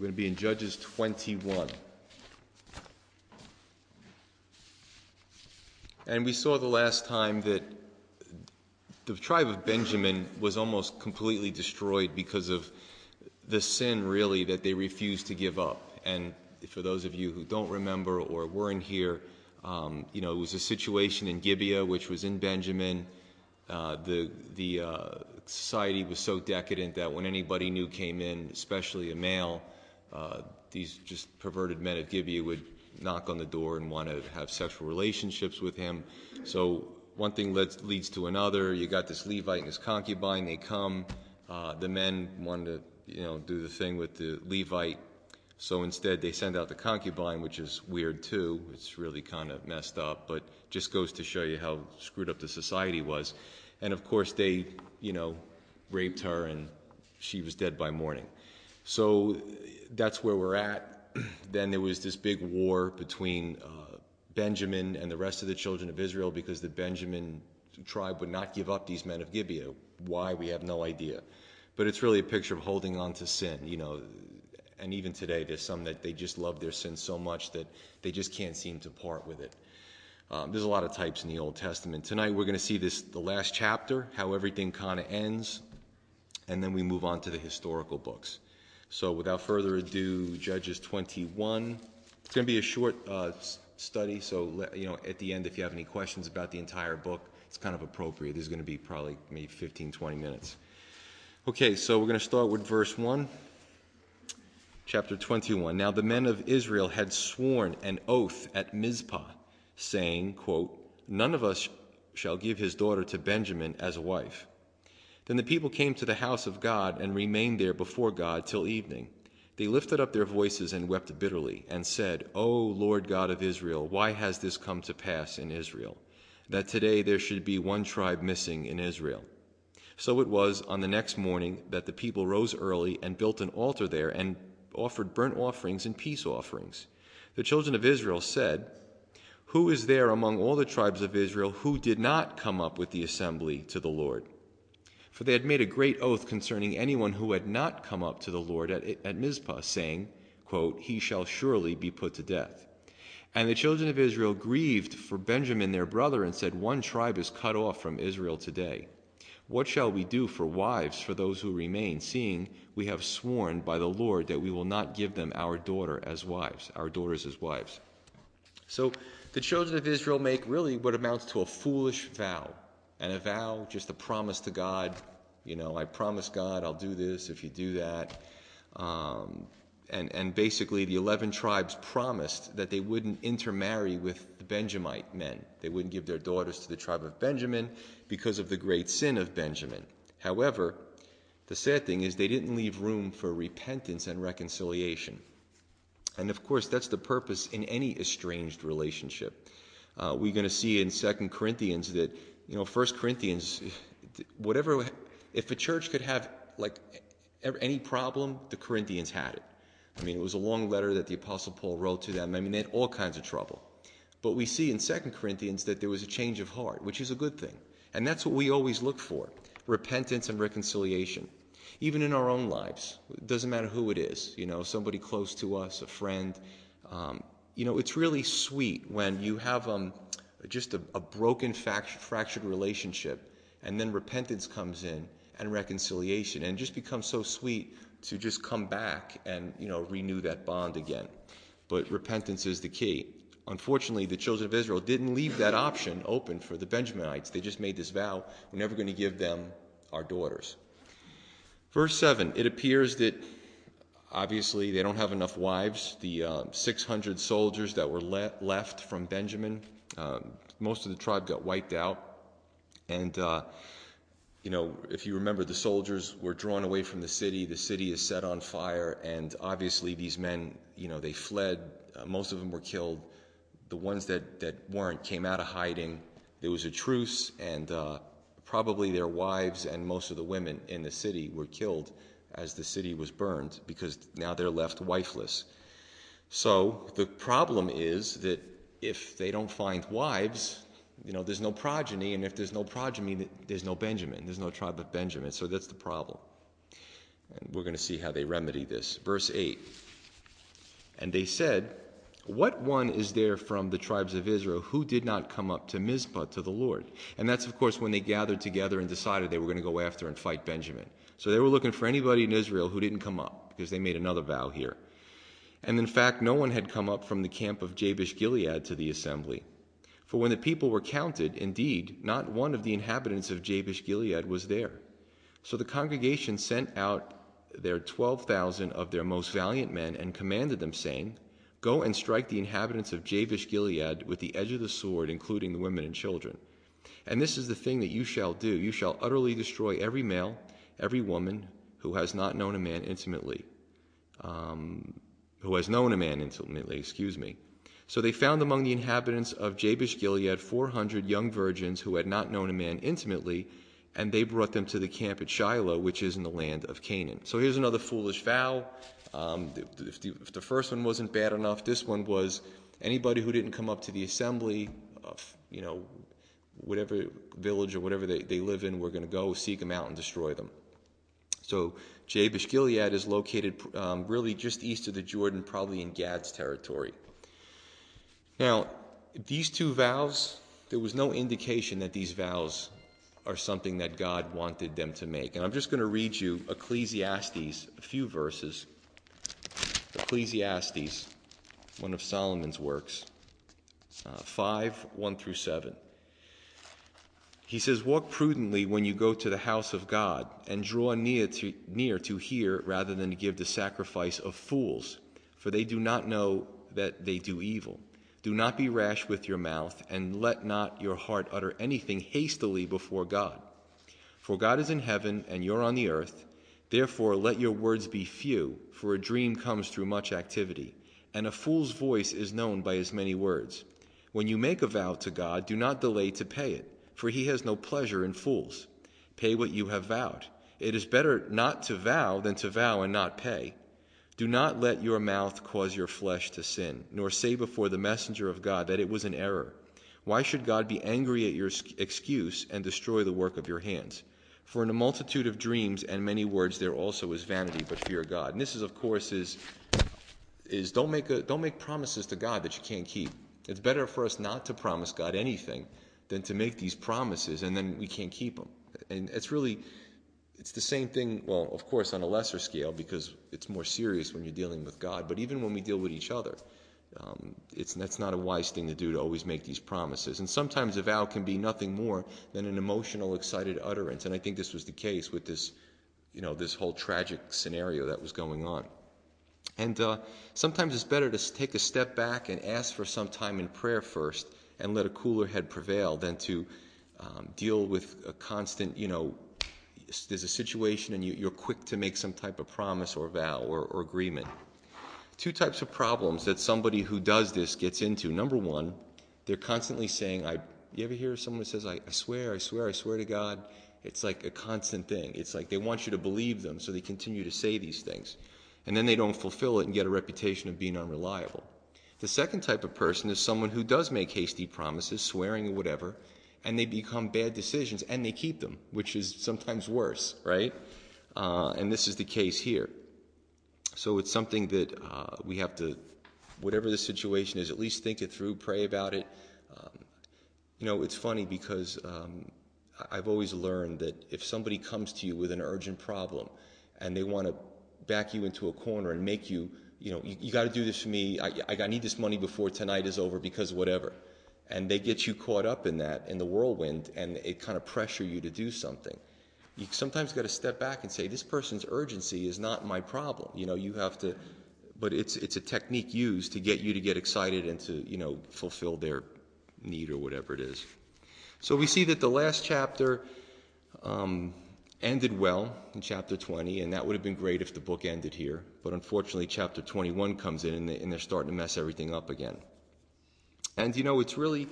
We're going to be in Judges 21. And we saw the last time that the tribe of Benjamin was almost completely destroyed because of the sin, really, that they refused to give up. And for those of you who don't remember or weren't here, um, you know, it was a situation in Gibeah, which was in Benjamin. Uh, the the uh, society was so decadent that when anybody new came in, especially a male, these just perverted men of Gibeah would knock on the door and want to have sexual relationships with him. So one thing leads, to another. You got this Levite and his concubine. They come. Uh, the men wanted to, you know, do the thing with the Levite. So instead, they send out the concubine, which is weird too. It's really kind of messed up, but just goes to show you how screwed up the society was. And of course, they, you know, raped her, and she was dead by morning. So that's where we're at. then there was this big war between uh, Benjamin and the rest of the children of Israel because the Benjamin tribe would not give up these men of Gibeah. Why, we have no idea. But it's really a picture of holding on to sin. You know, and even today, there's some that they just love their sin so much that they just can't seem to part with it. Um, there's a lot of types in the Old Testament. Tonight, we're going to see this the last chapter, how everything kind of ends, and then we move on to the historical books. So, without further ado, Judges 21. It's going to be a short uh, study, so you know, at the end, if you have any questions about the entire book, it's kind of appropriate. There's going to be probably maybe 15, 20 minutes. Okay, so we're going to start with verse 1 chapter 21. Now the men of Israel had sworn an oath at Mizpah, saying, quote, None of us shall give his daughter to Benjamin as a wife. Then the people came to the house of God and remained there before God till evening. They lifted up their voices and wept bitterly, and said, O Lord God of Israel, why has this come to pass in Israel, that today there should be one tribe missing in Israel? So it was on the next morning that the people rose early and built an altar there and offered burnt offerings and peace offerings. The children of Israel said, Who is there among all the tribes of Israel who did not come up with the assembly to the Lord? For they had made a great oath concerning anyone who had not come up to the Lord at, at Mizpah, saying, quote, He shall surely be put to death. And the children of Israel grieved for Benjamin their brother, and said, One tribe is cut off from Israel today. What shall we do for wives for those who remain, seeing we have sworn by the Lord that we will not give them our daughter as wives, our daughters as wives? So the children of Israel make really what amounts to a foolish vow. And a vow, just a promise to God, you know, I promise God I'll do this if you do that. Um, and, and basically, the 11 tribes promised that they wouldn't intermarry with the Benjamite men. They wouldn't give their daughters to the tribe of Benjamin because of the great sin of Benjamin. However, the sad thing is they didn't leave room for repentance and reconciliation. And of course, that's the purpose in any estranged relationship. Uh, we're going to see in Second Corinthians that, you know, First Corinthians, whatever, if a church could have like any problem, the Corinthians had it. I mean, it was a long letter that the Apostle Paul wrote to them. I mean, they had all kinds of trouble. But we see in Second Corinthians that there was a change of heart, which is a good thing. And that's what we always look for repentance and reconciliation. Even in our own lives, it doesn't matter who it is, you know, somebody close to us, a friend. Um, you know, it's really sweet when you have um, just a, broken, fractured relationship, and then repentance comes in and reconciliation, and it just becomes so sweet to just come back and you know renew that bond again. But repentance is the key. Unfortunately, the children of Israel didn't leave that option open for the Benjaminites. They just made this vow we're never going to give them our daughters. Verse 7 it appears that obviously they don't have enough wives. The uh, 600 soldiers that were le- left from Benjamin, most of the tribe got wiped out. And uh, you know, if you remember, the soldiers were drawn away from the city. The city is set on fire, and obviously these men, you know, they fled. Uh, most of them were killed. The ones that, that weren't came out of hiding. There was a truce, and uh, probably their wives and most of the women in the city were killed as the city was burned because now they're left wifeless. So the problem is that if they don't find wives, you know, there's no progeny, and if there's no progeny, there's no Benjamin. There's no tribe of Benjamin. So that's the problem. And we're going to see how they remedy this. Verse 8 And they said, What one is there from the tribes of Israel who did not come up to Mizpah to the Lord? And that's, of course, when they gathered together and decided they were going to go after and fight Benjamin. So they were looking for anybody in Israel who didn't come up because they made another vow here. And in fact, no one had come up from the camp of Jabesh Gilead to the assembly. For when the people were counted, indeed, not one of the inhabitants of Jabesh Gilead was there. So the congregation sent out their twelve thousand of their most valiant men and commanded them, saying, Go and strike the inhabitants of Jabesh Gilead with the edge of the sword, including the women and children. And this is the thing that you shall do you shall utterly destroy every male, every woman who has not known a man intimately, um, who has known a man intimately, excuse me. So they found among the inhabitants of Jabesh Gilead four hundred young virgins who had not known a man intimately, and they brought them to the camp at Shiloh, which is in the land of Canaan. So here's another foolish vow. Um, if, the, if, the, first one wasn't bad enough, this one was anybody who didn't come up to the assembly, of, you know, whatever village or whatever they, they live in, we're going to go seek them out and destroy them. So Jabesh Gilead is located um, really just east of the Jordan, probably in Gad's territory. Now, these two vows, there was no indication that these vows are something that God wanted them to make. And I'm just going to read you Ecclesiastes, a few verses. Ecclesiastes, one of Solomon's works, uh, 5 1 through 7. He says, Walk prudently when you go to the house of God, and draw near to, near to hear rather than to give the sacrifice of fools, for they do not know that they do evil. Do not be rash with your mouth, and let not your heart utter anything hastily before God. For God is in heaven, and you're on the earth. Therefore, let your words be few, for a dream comes through much activity, and a fool's voice is known by his many words. When you make a vow to God, do not delay to pay it, for he has no pleasure in fools. Pay what you have vowed. It is better not to vow than to vow and not pay. Do not let your mouth cause your flesh to sin, nor say before the messenger of God that it was an error. Why should God be angry at your excuse and destroy the work of your hands? For in a multitude of dreams and many words there also is vanity, but fear God. And this is, of course, is is don't make a, don't make promises to God that you can't keep. It's better for us not to promise God anything than to make these promises and then we can't keep them. And it's really it's the same thing, well, of course, on a lesser scale because it's more serious when you're dealing with God, but even when we deal with each other, um, it's, that's not a wise thing to do to always make these promises. And sometimes a vow can be nothing more than an emotional, excited utterance. And I think this was the case with this, you know, this whole tragic scenario that was going on. And uh, sometimes it's better to take a step back and ask for some time in prayer first and let a cooler head prevail than to um, deal with a constant, you know, there's a situation and you, are quick to make some type of promise or vow or, or agreement. Two types of problems that somebody who does this gets into. Number one, they're constantly saying, I, you ever hear someone says, I, I swear, I swear, I swear to God? It's like a constant thing. It's like they want you to believe them, so they continue to say these things. And then they don't fulfill it and get a reputation of being unreliable. The second type of person is someone who does make hasty promises, swearing or whatever, and they become bad decisions and they keep them, which is sometimes worse, right? Uh, and this is the case here. So it's something that uh, we have to, whatever the situation is, at least think it through, pray about it. Um, you know, it's funny because um, I've always learned that if somebody comes to you with an urgent problem and they want to back you into a corner and make you, you know, you, you got to do this for me. I, I need this money before tonight is over because whatever. And they get you caught up in that in the whirlwind and it kind of pressure you to do something. You sometimes got to step back and say this person's urgency is not my problem. You know you have to but it's it's a technique used to get you to get excited and to you know fulfill their need or whatever it is. So we see that the last chapter um, ended well in chapter 20 and that would have been great if the book ended here but unfortunately chapter 21 comes in and, they, and they're starting to mess everything up again and you know, it's really,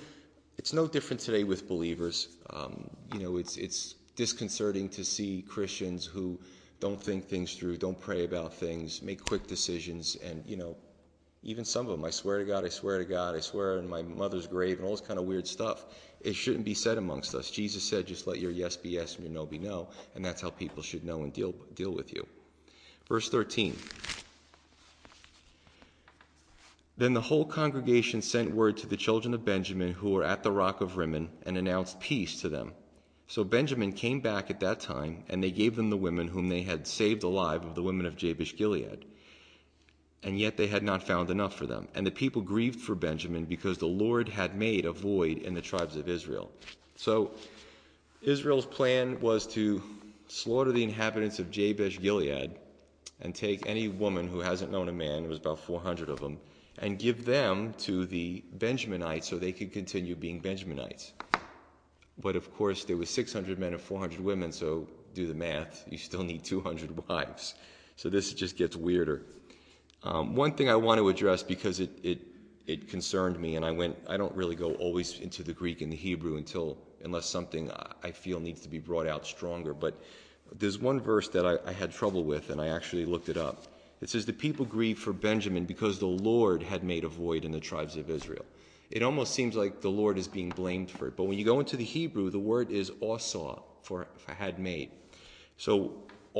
it's no different today with believers. Um, you know, it's it's disconcerting to see Christians who don't think things through, don't pray about things, make quick decisions, and you know, even some of them, I swear to God, I swear to God, I swear in my mother's grave, and all this kind of weird stuff. It shouldn't be said amongst us. Jesus said, just let your yes be yes and your no be no, and that's how people should know and deal deal with you. Verse 13. Then the whole congregation sent word to the children of Benjamin who were at the rock of Rimmon and announced peace to them. So Benjamin came back at that time, and they gave them the women whom they had saved alive of the women of Jabesh Gilead. And yet they had not found enough for them. And the people grieved for Benjamin because the Lord had made a void in the tribes of Israel. So Israel's plan was to slaughter the inhabitants of Jabesh Gilead and take any woman who hasn't known a man, there was about 400 of them, and give them to the Benjaminites so they could continue being Benjaminites. But of course, there was 600 men and 400 women, so do the math. You still need 200 wives. So this just gets weirder. Um, one thing I want to address because it, concerned me, and I went, I don't really go always into the Greek and the Hebrew until, unless something I feel needs to be brought out stronger. But there's one verse that I, had trouble with, and I actually looked it up. It says, The people grieved for Benjamin because the Lord had made a void in the tribes of Israel. It almost seems like the Lord is being blamed for it. But when you go into the Hebrew, the word is for, for had made. So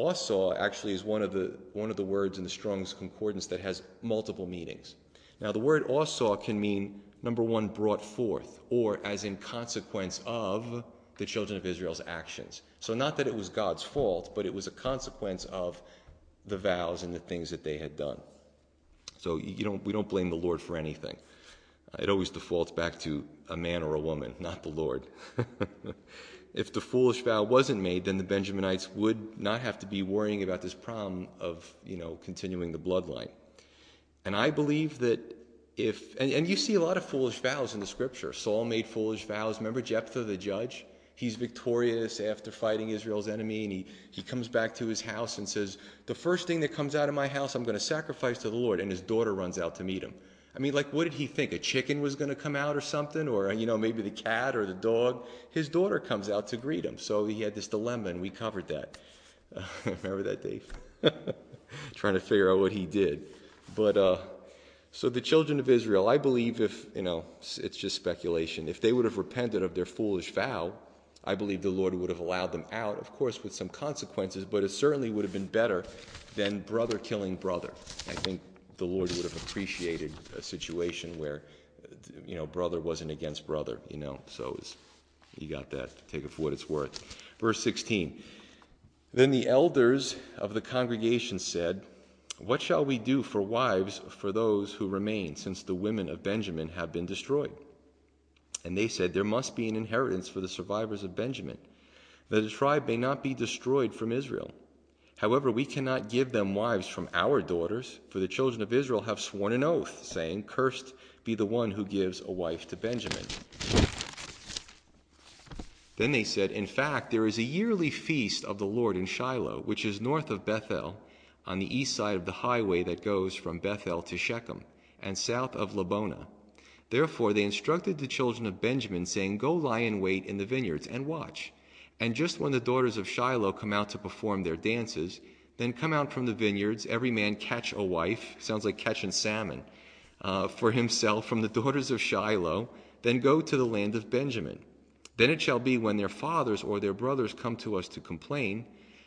osaw actually is one of the one of the words in the Strong's Concordance that has multiple meanings. Now the word osaw can mean number one, brought forth, or as in consequence of the children of Israel's actions. So not that it was God's fault, but it was a consequence of the vows and the things that they had done. So you don't, we don't blame the Lord for anything. Uh, it always defaults back to a man or a woman, not the Lord. if the foolish vow wasn't made, then the Benjaminites would not have to be worrying about this problem of, you know, continuing the bloodline. And I believe that if, and, and you see a lot of foolish vows in the scripture. Saul made foolish vows. Remember Jephthah the judge? he's victorious after fighting Israel's enemy, and he, he comes back to his house and says, The first thing that comes out of my house, I'm going to sacrifice to the Lord. And his daughter runs out to meet him. I mean, like, what did he think? A chicken was going to come out or something? Or, you know, maybe the cat or the dog? His daughter comes out to greet him. So he had this dilemma, and we covered that. Uh, remember that, Dave? Trying to figure out what he did. But, uh, so the children of Israel, I believe if, you know, it's just speculation, if they would have repented of their foolish vow, I believe the Lord would have allowed them out, of course, with some consequences, but it certainly would have been better than brother killing brother. I think the Lord would have appreciated a situation where, you know, brother wasn't against brother, you know. So was, you got that. Take it for what it's worth. Verse 16. Then the elders of the congregation said, What shall we do for wives for those who remain, since the women of Benjamin have been destroyed? And they said, There must be an inheritance for the survivors of Benjamin, that the tribe may not be destroyed from Israel. However, we cannot give them wives from our daughters, for the children of Israel have sworn an oath, saying, Cursed be the one who gives a wife to Benjamin. Then they said, In fact, there is a yearly feast of the Lord in Shiloh, which is north of Bethel, on the east side of the highway that goes from Bethel to Shechem, and south of Lebonah. Therefore they instructed the children of Benjamin, saying, Go lie in wait in the vineyards and watch. And just when the daughters of Shiloh come out to perform their dances, then come out from the vineyards, every man catch a wife, sounds like catching salmon, uh, for himself from the daughters of Shiloh, then go to the land of Benjamin. Then it shall be when their fathers or their brothers come to us to complain,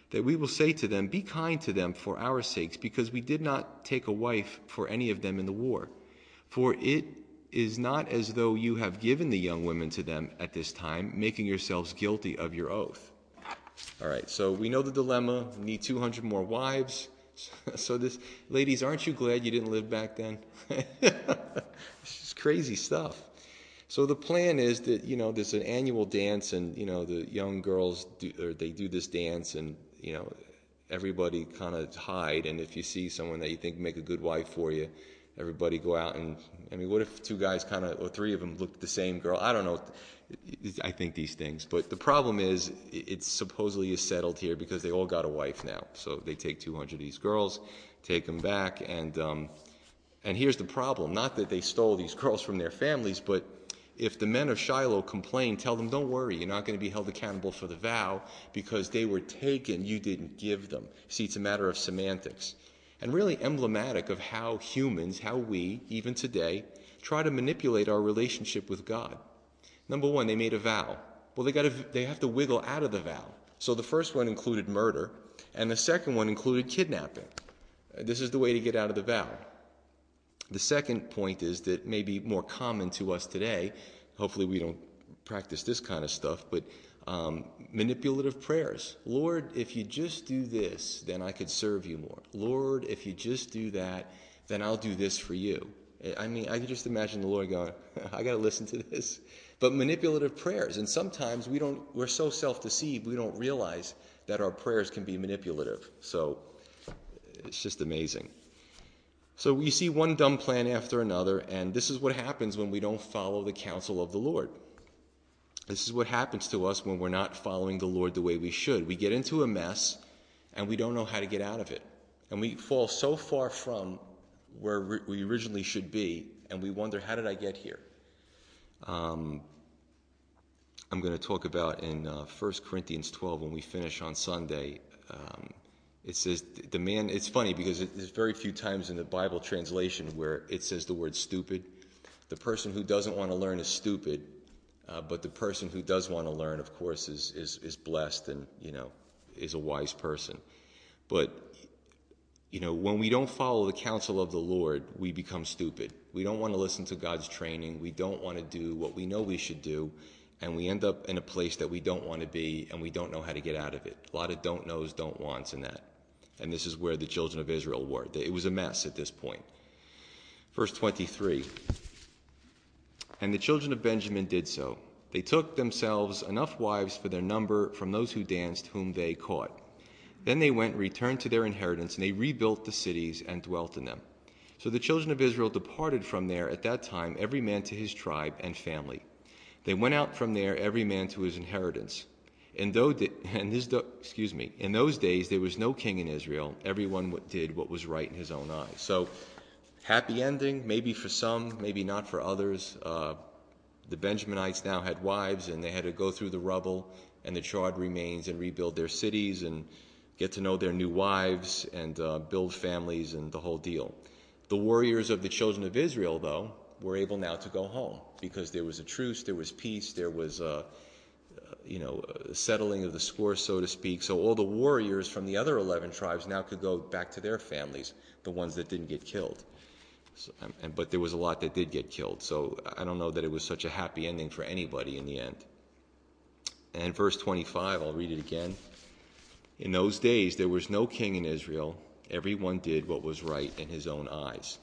that we will say to them, Be kind to them for our sakes, because we did not take a wife for any of them in the war. For it is not as though you have given the young women to them at this time, making yourselves guilty of your oath. All right, so we know the dilemma. We need 200 more wives. So this, ladies, aren't you glad you didn't live back then? it's just crazy stuff. So the plan is that you know there's an annual dance, and you know the young girls do, or they do this dance, and you know everybody kind of hide. And if you see someone that you think make a good wife for you, everybody go out and I mean, what if two guys kind of or three of them looked the same girl? I don't know. I think these things, but the problem is it's supposedly is settled here because they all got a wife now. So they take 200 of these girls, take them back, and um, and here's the problem: not that they stole these girls from their families, but if the men of Shiloh complain, tell them, don't worry, you're not going to be held accountable for the vow because they were taken, you didn't give them. See, it's a matter of semantics and really emblematic of how humans, how we, even today, try to manipulate our relationship with God. Number one, they made a vow. Well, they, got to, they have to wiggle out of the vow. So the first one included murder, and the second one included kidnapping. Uh, this is the way to get out of the vow. The second point is that maybe more common to us today, hopefully we don't practice this kind of stuff, but Um, manipulative prayers. Lord, if you just do this, then I could serve you more. Lord, if you just do that, then I'll do this for you. I mean, I could just imagine the Lord going, I got to listen to this. But manipulative prayers, and sometimes we don't, we're so self deceived, we don't realize that our prayers can be manipulative. So it's just amazing. So we see one dumb plan after another, and this is what happens when we don't follow the counsel of the Lord. This is what happens to us when we're not following the Lord the way we should. We get into a mess and we don't know how to get out of it. And we fall so far from where we originally should be, and we wonder, how did I get here? Um, I'm going to talk about in uh, 1 Corinthians 12 when we finish on Sunday. Um, it says the man, it's funny because there's very few times in the Bible translation where it says the word stupid. The person who doesn't want to learn is stupid, Uh, but the person who does want to learn, of course, is, is, is blessed and, you know, is a wise person. But, you know, when we don't follow the counsel of the Lord, we become stupid. We don't want to listen to God's training. We don't want to do what we know we should do. And we end up in a place that we don't want to be and we don't know how to get out of it. A lot of don't knows, don't wants in that. And this is where the children of Israel were. It was a mess at this point. Verse 23 And the children of Benjamin did so. They took themselves enough wives for their number from those who danced, whom they caught. Then they went and returned to their inheritance, and they rebuilt the cities and dwelt in them. So the children of Israel departed from there at that time, every man to his tribe and family. They went out from there, every man to his inheritance. In those, and this, excuse me, in those days there was no king in Israel. Everyone did what was right in his own eyes. So, happy ending, maybe for some, maybe not for others. Uh, the Benjaminites now had wives, and they had to go through the rubble and the charred remains and rebuild their cities and get to know their new wives and uh, build families and the whole deal. The warriors of the children of Israel, though, were able now to go home because there was a truce, there was peace, there was. Uh, you know, settling of the score, so to speak. So all the warriors from the other 11 tribes now could go back to their families, the ones that didn't get killed. But there was a lot that did get killed. So I don't know that it was such a happy ending for anybody in the end. And verse 25, I'll read it again. In those days, there was no king in Israel. Everyone did what was right in his own eyes.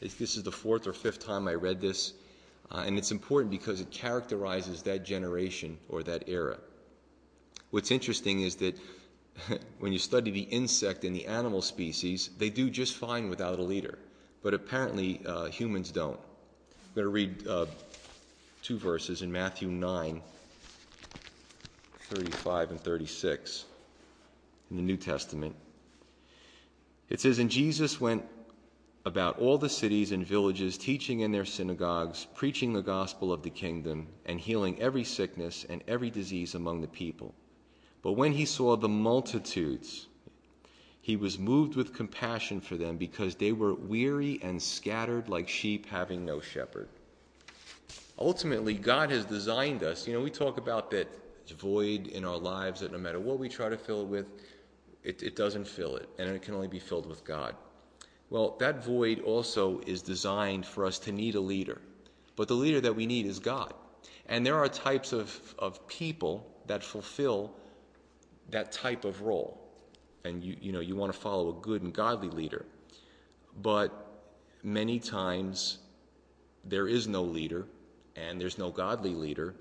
This is the fourth or fifth time I read this. Uh, and it's important because it characterizes that generation or that era. What's interesting is that when you study the insect and the animal species, they do just fine without a leader. But apparently, uh, humans don't. I'm going to read uh, two verses in Matthew 9 35 and 36 in the New Testament. It says, And Jesus went about all the cities and villages, teaching in their synagogues, preaching the gospel of the kingdom, and healing every sickness and every disease among the people. But when he saw the multitudes, he was moved with compassion for them because they were weary and scattered like sheep having no shepherd. Ultimately, God has designed us. You know, we talk about that void in our lives that no matter what we try to fill it with, it, it doesn't fill it, and it can only be filled with God. Well, that void also is designed for us to need a leader. But the leader that we need is God. And there are types of, of people that fulfill that type of role. And you, you know, you want to follow a good and godly leader. But many times there is no leader and there's no godly leader.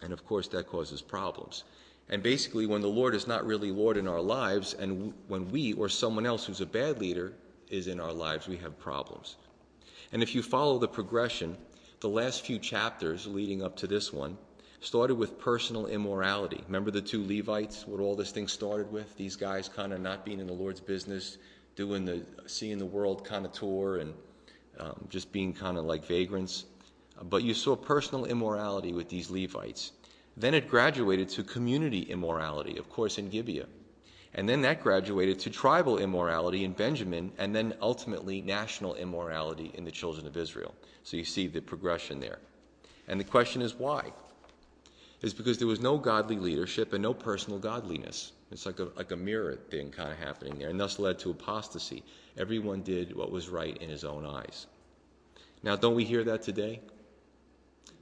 And of course, that causes problems. And basically, when the Lord is not really Lord in our lives, and when we or someone else who's a bad leader is in our lives, we have problems. And if you follow the progression, the last few chapters leading up to this one started with personal immorality. Remember the two Levites, what all this thing started with? These guys kind of not being in the Lord's business, doing the seeing the world kind of tour and um, just being kind of like vagrants. But you saw personal immorality with these Levites. Then it graduated to community immorality, of course, in Gibeah. And then that graduated to tribal immorality in Benjamin, and then ultimately national immorality in the children of Israel. So you see the progression there. And the question is why? It's because there was no godly leadership and no personal godliness. It's like a, like a mirror thing kind of happening there, and thus led to apostasy. Everyone did what was right in his own eyes. Now, don't we hear that today?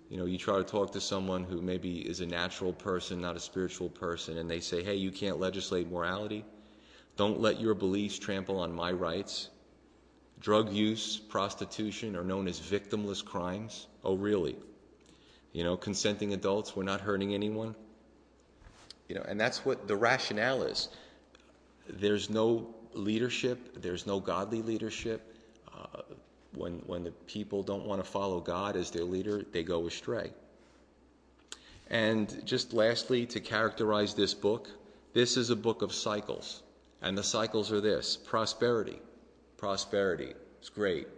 You know, you try to talk to someone who maybe is a natural person, not a spiritual person, and they say, hey, you can't legislate morality. Don't let your beliefs trample on my rights. Drug use, prostitution are known as victimless crimes. Oh, really? You know, consenting adults, we're not hurting anyone. You know, and that's what the rationale is. There's no leadership, there's no godly leadership. Uh, when, when the people don't want to follow God as their leader, they go astray. And just lastly, to characterize this book, this is a book of cycles. And the cycles are this prosperity. Prosperity is great.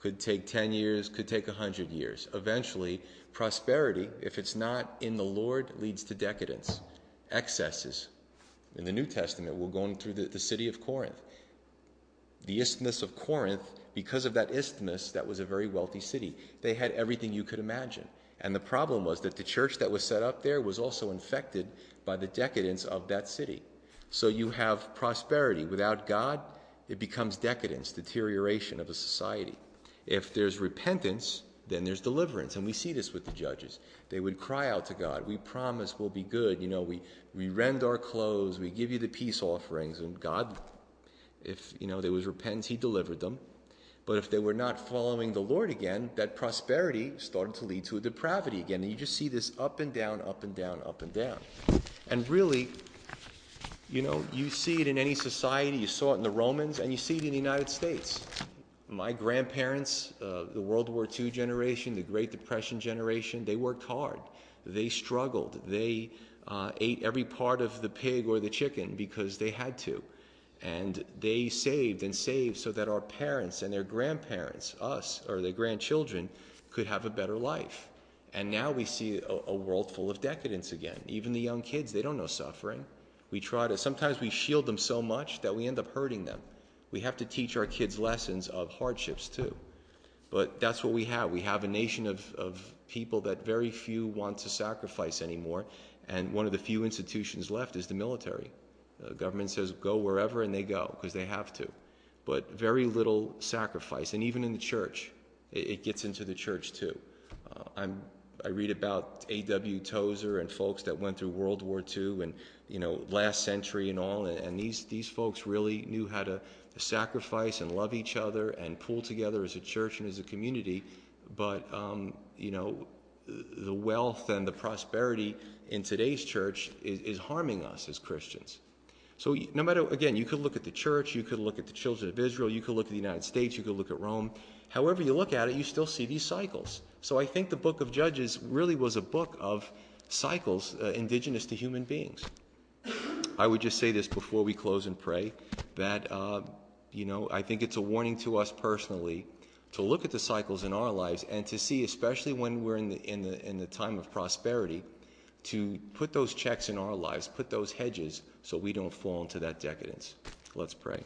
Could take 10 years, could take 100 years. Eventually, prosperity, if it's not in the Lord, leads to decadence, excesses. In the New Testament, we're going through the, the city of Corinth. The Isthmus of Corinth, because of that isthmus, that was a very wealthy city. They had everything you could imagine. And the problem was that the church that was set up there was also infected by the decadence of that city. So you have prosperity. Without God, it becomes decadence, deterioration of a society. If there's repentance, then there's deliverance. And we see this with the judges. They would cry out to God, We promise we'll be good. You know, we, we rend our clothes, we give you the peace offerings. And God, if, you know, there was repentance, He delivered them. But if they were not following the Lord again, that prosperity started to lead to a depravity again. And you just see this up and down, up and down, up and down. And really, you know, you see it in any society. You saw it in the Romans, and you see it in the United States. My grandparents, uh, the World War II generation, the Great Depression generation, they worked hard. They struggled. They uh, ate every part of the pig or the chicken because they had to. And they saved and saved so that our parents and their grandparents, us, or their grandchildren, could have a better life. And now we see a, a world full of decadence again. Even the young kids, they don't know suffering. We try to, sometimes we shield them so much that we end up hurting them. We have to teach our kids lessons of hardships too. But that's what we have. We have a nation of, of people that very few want to sacrifice anymore. And one of the few institutions left is the military. The government says go wherever, and they go because they have to. But very little sacrifice. And even in the church, it, it gets into the church too. Uh, I'm I read about A.W. Tozer and folks that went through World War II and you know last century and all, and, and these these folks really knew how to sacrifice and love each other and pull together as a church and as a community. But um, you know the wealth and the prosperity in today's church is, is harming us as Christians. So no matter again, you could look at the church, you could look at the children of Israel, you could look at the United States, you could look at Rome. However you look at it, you still see these cycles. So I think the book of Judges really was a book of cycles uh, indigenous to human beings. I would just say this before we close and pray that, uh, you know, I think it's a warning to us personally to look at the cycles in our lives and to see, especially when we're in the, in the, in the time of prosperity, to put those checks in our lives, put those hedges so we don't fall into that decadence. Let's pray.